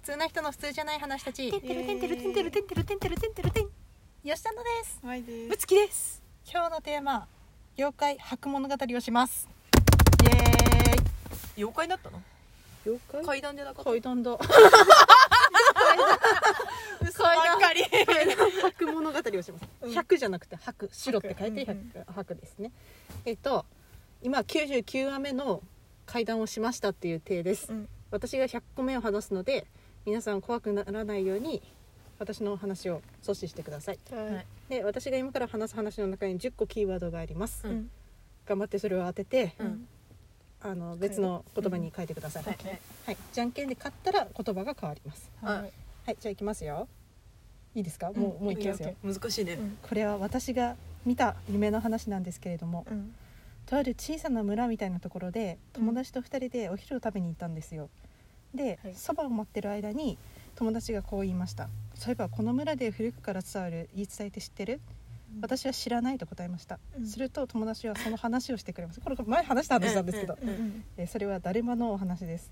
普通な人の普通じゃない話たち。てんてるてんてるてんてるてんてるてんてるてんてるてん吉田のですはいでむつきです今日のテーマ妖怪博物語をしますイエーイ妖怪だったの妖怪階段じゃなかった階段だ嘘ばっかり博物語をします、うん百じゃなくて白白って書いて白百白ですねえっと今99話目の階段をしましたっていう体です、うん私が100個目を話すので皆さん怖くならないように私の話を阻止してください。はい。で私が今から話す話の中に10個キーワードがあります、うん。頑張ってそれを当てて、うん。あの別の言葉に書いてください、はい。はい、じゃんけんで勝ったら言葉が変わります。はい。はい。はい。じゃあいきますよ。いいですか、もうもういきますよ。難しいね。うん。これは私が見た夢の話なんですけれどもうん。とある小さな村みたいなところで友達と2人でお昼を食べに行ったんですよではい。そば、を待ってる間に友達がこう言いました。そういえばこの村で古くから伝わる言い伝えって知ってる？私は知らないと答えました、うん。すると友達はその話をしてくれます。これ前話した話なんですけど、うんうんうんえーそれはだるまのお話です。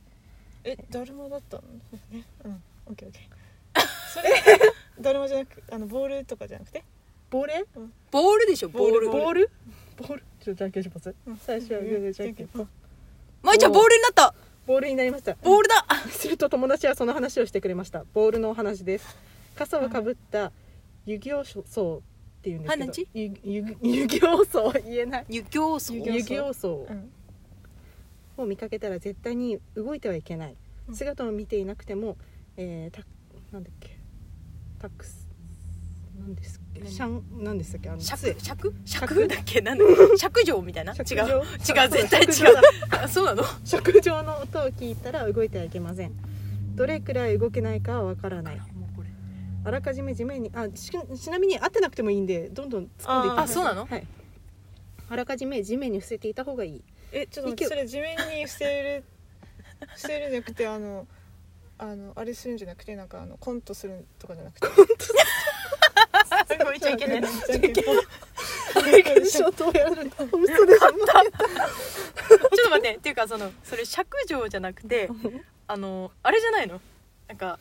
えだるまだったの？ねうん。オッケーオッケー。それだるまじゃなくあのボールとかじゃなくて？ボール？ボールでしょ？ボール？ボールボール？ちょっとじゃんけんします、うん。最初はじゃんけん。ぽんまいちゃんボールになったボールになりました。ボールだ。すると友達はその話をしてくれました。ボールのお話です。傘をかぶった遊行僧っていうんですけど。遊遊遊行僧言えない。湯行僧遊行僧うん。を見かけたら絶対に動いてはいけない。うん。姿を見ていなくても、えー、たなんだっけ。タクス。なんですっけ何？シャンなんでしたっけ？あの尺？杖？尺？尺？尺？だっけ？なんだ尺状みたいな？違う。違う絶対違う。そうなの？尺状の音を聞いたら動いてはいけません。どれくらい動けないかはわからない。あらかじめ地面にあちちなみに合ってなくてもいいんでどんどん突っ込んでいってくださいあそうなの？はい。あらかじめ地面に伏せていた方がいい。えちょっと待って息をそれ地面に捨てる 捨てるんじゃなくてあのあのあれするんじゃなくてなんかあのコントするとかじゃなくて。すごいちゃいけない。ちょっと待って。って。いうかそのそれ尺状じゃなくてあのあれじゃないの？なんか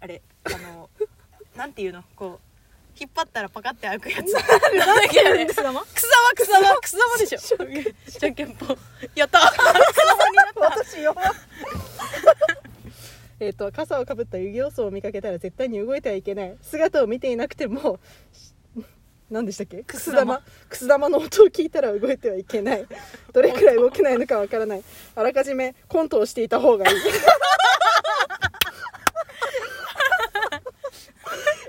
あれあのなんていうの？こう引っ張ったらパカって開くやつ。なんだっけあれ。くす玉くす玉くす玉くす玉でしょ じゃんけんぽんやった私弱えっと傘をかぶった遊行僧を見かけたら絶対に動いてはいけない。姿を見ていなくても 何でしたっけ？くす玉。くす玉。の音を聞いたら動いてはいけない。どれくらい動けないのかわからない。あらかじめコントをしていた方がいい。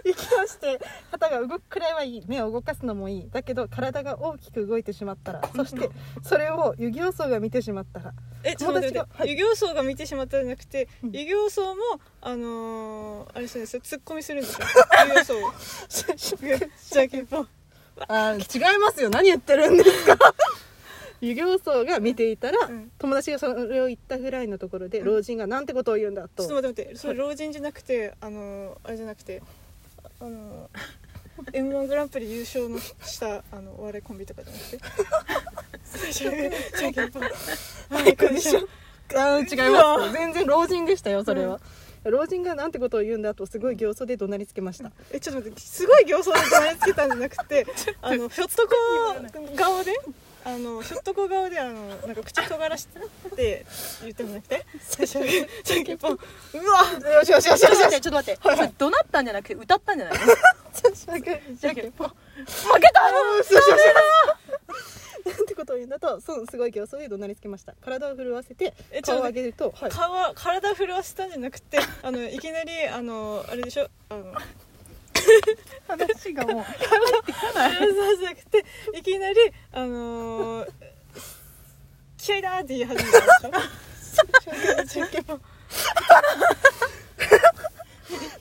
息をして肩が動くくらいはいい目を動かすのもいい。だけど体が大きく動いてしまったらそしてそれを遊行僧が見てしまったら。えちょっと待って友達がはい。遊行僧が見てしまったんじゃなくてうん。遊行僧もあのーあれするんですよ。ツッコミするんですよ。遊行僧を。じゃんけんぽんあー違いますよ。何言ってるんですか？遊行僧が見ていたら、うん。友達がそれを言ったぐらいのところで、老人がなんてことを言うんだと。ちょっと待って待ってそれ老人じゃなくてあのーあれじゃなくてあの m 1グランプリ優勝のしたあのお笑いコンビとかじゃなくて。じゃんけんぽんはいこんにちは。あー違います。全然老人でしたよそれは、老人がなんてことを言うんだとすごい形相で怒鳴りつけました、えちょっと待ってすごい形相で怒鳴りつけたんじゃなくて あのひょっとこ顔であのひょっとこ顔であのなんか口尖らして言ってもなくて。最初じゃんけんぽんうわよしよしよしよしよし。ちょっと待って。それ怒鳴ったんじゃなくて歌ったんじゃないの？じゃんけんぽん負けた！よしよしよし。なんてことを言うんだとそうすごい形相で怒鳴りつけました。体を震わせてえちょっと待って。顔を上げると、はい、顔体震わせたんじゃなくてあのいきなりあのあれでしょ？あの話がもうそうじゃなくていきなりあのー気合いだって言い始めたでしょ？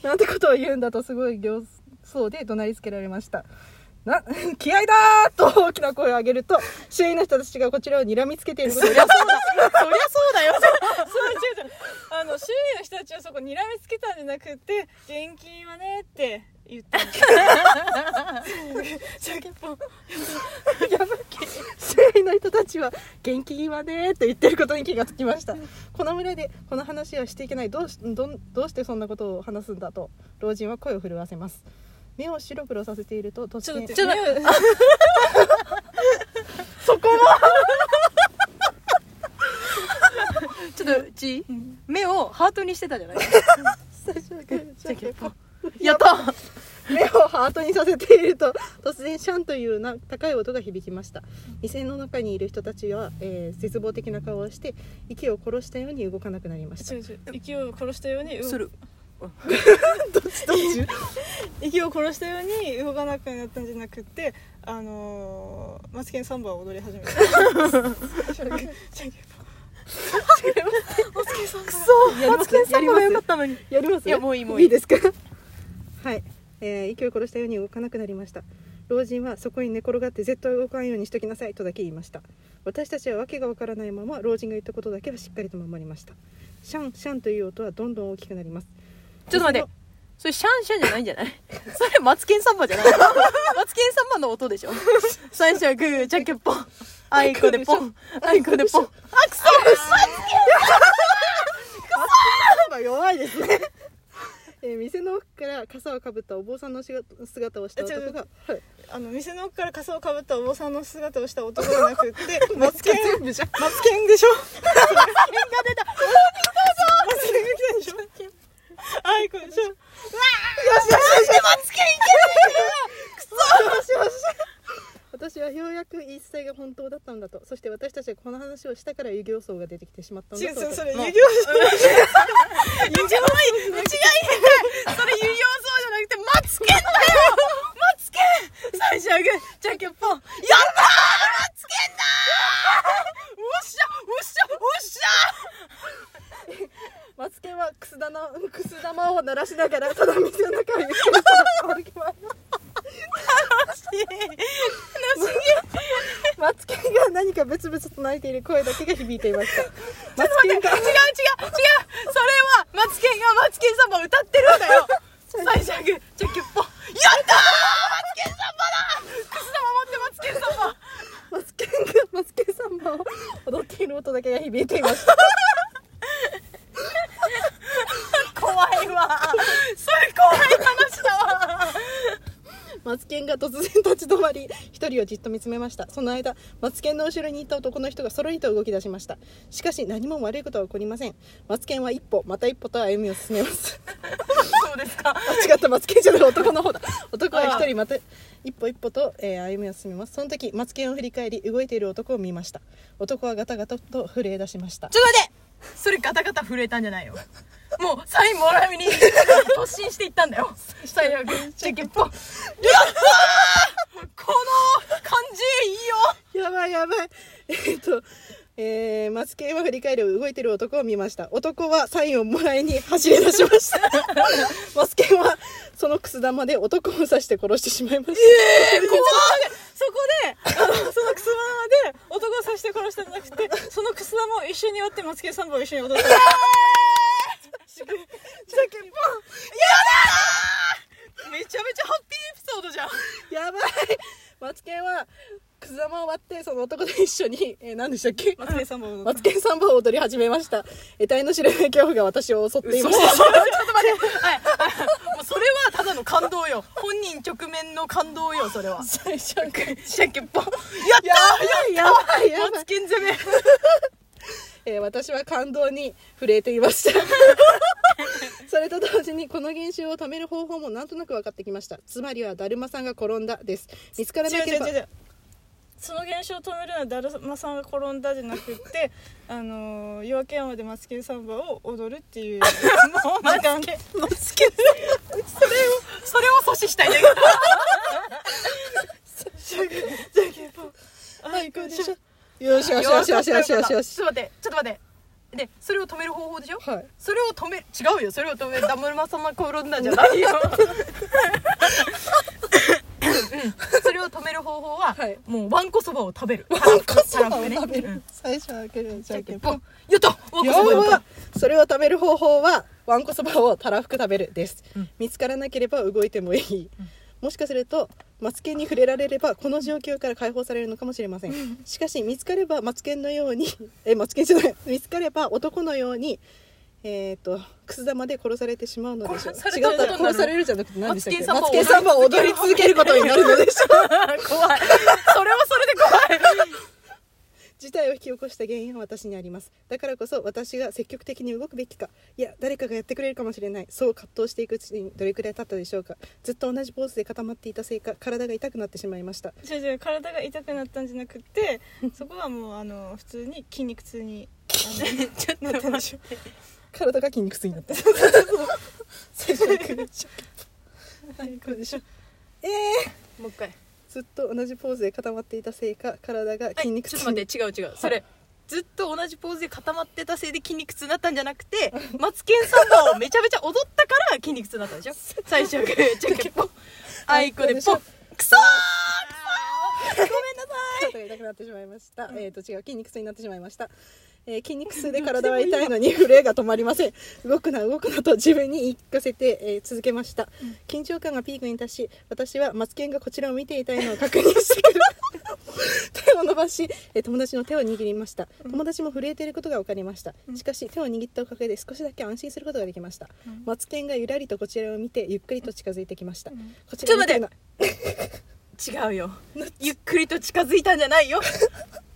なんてことを言うんだとすごい形相で怒鳴りつけられましたな気合だーと大きな声を上げると周囲の人たちがこちらを睨みつけていることそりゃそうだそりゃそうだよそう違う違うあの周囲の人たちはそこにらみつけたんじゃなくて「現金はね」って言ったんだじゃけんぽん周囲の人たちは元気はねーと言ってることに気がつきましたこの村でこの話はしてい。けない。どうしどどうしてそんなことを話すんだと老人は声を震わせます目を白黒させてい。ると突然ちょっとちょっと目をちょっとち目をハートにしてたじゃない。最初はグーじゃんけんぽん やった。目をハートにさせていると突然シャンというな高い音が響きました。店の中にいる人たちは、えー絶望的な顔をして息を殺したように動かなくなりました。違う違う息を殺したように動する。どっちどっち？息を殺したように動かなくなったんじゃなくてあのー、マツケンサンバを踊り始めた。マツケンサンバ。マツケンサンバ。がよかったのに。やります？いやもういいもういい。いいですか？はい、えー息を殺したように動かなくなりました。老人はそこに寝転がって絶対動かんようにしときなさいとだけ言いました。私たちは訳がわからないまま老人が言ったことだけはしっかりと守りました。シャンシャンという音はどんどん大きくなります。ちょっと待って。それシャンシャンじゃないんじゃない？それマツケンサンバじゃない？マツケンサンバの音でしょ？最初はグーじゃんけんぽんあいこでポン。あいこでポンあくそまあ弱いですねえー店の奥から傘をかぶったお坊さんの姿をした男が、はい、あの店の奥から傘をかぶったお坊さんの姿をした男じゃなくってマツケン全部じゃんマツケンでしょ？マツケンが出た。マツケンが来たでしょ？あいこでしょ？よしよしよしマツケンいける。よしよし私はようやく言い伝えが本当だったんだと。そして私たちはこの話をしたから遊行僧が出てきてしまったんだと。それ行違う違う違うそれ遊行僧 じゃなくてマツケンだよマツケン最初はグーじゃんけんぽんやったーマツケンだーおっしゃおっしゃおっしゃマツケンはくす玉くす玉を鳴らしながらただ店の中をゆっくりと歩き回るマツケンが何かブツブツと鳴いている声だけが響いていました。マツケンが。違う違う違う。それはマツケンがマツケンサンバ歌ってるんだよ。最初はグーじゃんけんぽんやったー！マツケンサンバだくす玉持ってマツケンサンバマツケンがマツケンサンバを踊っている音だけが響いていました。怖いわそれ怖い話だわマツケンが突然立ち止まり一人をじっと見つめました。その間マツケンの後ろにいた男の人がそろりと動き出しました。しかし何も悪いことは起こりません。マツケンは一歩また一歩と歩みを進めます。そうですか。あ違った。マツケンじゃない男の方だ。男は一人また一歩一歩と、えー歩みを進めます。その時マツケンを振り返り動いている男を見ました。男はガタガタと震え出しました。ちょっと待って！それガタガタ震えたんじゃないよもうサインもらいに 突進していったんだよ。サインはグーじゃんけんぽんやったー！この感じいいよ。やばいやばい。えーっとえー、マツケンは振り返り動いている男を見ました。男はサインをもらいに走り出しました。マツケンはそのくす玉で男を刺して殺してしまいました。えー、怖いそこであのそのくす玉で男を刺して殺したんじゃなくてそのくす玉を一緒に割ってマツケンサンバを一緒に踊った じゃけんぽめちゃめちゃハッピーエピソードじゃん。んやばい。マツケンはくす玉を割ってその男と一緒に、えー、何でしたっけ？マツケンサンバを踊ツケンサンバを踊り始めました。得体の知れない恐怖が私を襲っていましちょたっと待って。はい。はい。もうそれはただの感動よ。本人直面の感動よそれは。最初はじゃんけんぽんやったやばいやばい。やばい。マツケン攻めえー私は感動に震えていました。それと同時にこの現象を止める方法もなんとなく分かってきました。つまりはだるまさんが転んだです。見つから違なければその現象を止めるのはだるまさんが転んだじゃなくって あの夜明け山でマツケンサンバを踊るっていうもうマツケンマツケンそれをそれを阻止したい。んだけどじゃけんぽんはいこれでしょよしよしよしよしよしよし。よしちょっと待って。ちょっと待って。でそれを止める方法でしょ？はい。それを止め違うよ。それを止める ダムルマ様が転んだんじゃないよ。うん。それをを止める方法は、はい。もうわんこそばを食べる。わんこそばを食べる。うん。最初はグーじゃんけんぽんやった。わんこやそばやったばそれを食べる方法はわんこそばをたらふく食べるです、うん。見つからなければ動いてもいい、もしかするとマツケンに触れられればこの状況から解放されるのかもしれません、しかし見つかればマツケンのように えマツケンじゃない。見つかれば男のようにえっ、とくす玉で殺されてしまうのでしょう。違ったたことになる殺されるじゃなくて何でしたっけ？マツケンサンバを踊り続けることになるのでしょう。怖い。それはそれで怖い。事態を引き起こした原因は私にあります。だからこそ私が積極的に動くべきか。いや誰かがやってくれるかもしれない。そう葛藤していくうちにどれくらい経ったでしょうか。ずっと同じポーズで固まっていたせいか体が痛くなってしまいました。違う違う体が痛くなったんじゃなくてそこはもうあの普通に筋肉痛に ちょっなったんでしょ体が筋肉痛になった。最初に来る。でしょはいこれでしょ。えー、もう一回ずっと同じポーズで固まっていたせいか体が筋肉痛に。ちょっと待って違う違う。それずっと同じポーズで固まってたせいで筋肉痛になったんじゃなくてマツケンサンバをめちゃめちゃ踊ったから筋肉痛になったんでしょ？最初グーじゃんけんぽんあいこでポンくそーごめんなさい。体が痛くなってしまいました、えっ、と違う筋肉痛になってしまいました、えー筋肉痛で体は痛いのに 震えが止まりません。動くな動くなと自分に言い聞かせて、えー続けました、緊張感がピークに達し私はマツケンがこちらを見ていたいのを確認して 手を伸ばし、えー友達の手を握りました。友達も震えていることが分かりました。しかし手を握ったおかげで少しだけ安心することができました、マツケンがゆらりとこちらを見てゆっくりと近づいてきました、こちらを見てるの 違うよ。ゆっくりと近づいたんじゃないよ。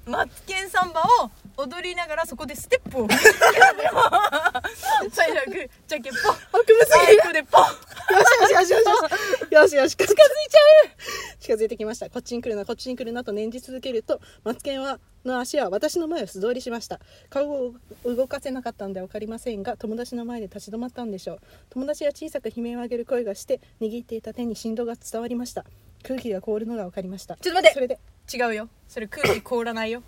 マツケンサンバを踊りながらそこでステップを。最初はグーじゃんけんぽん悪夢すぎでポン。よしよしよしよし。よしよし。近づいちゃう。近づいてきました。こっちに来るなこっちに来るなと念じ続けるとマツケンはの足は私の前を素通りしました。顔を動かせなかったんで分かりませんが友達の前で立ち止まったんでしょう。友達が小さく悲鳴を上げる声がして握っていた手に振動が伝わりました。空気が凍るのが分かりました。ちょっと待って。それで。違うよ。それ空気凍らないよ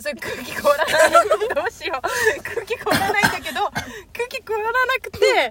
それ空気凍らない。どうしよう。空気凍らないんだけど空気凍らなくて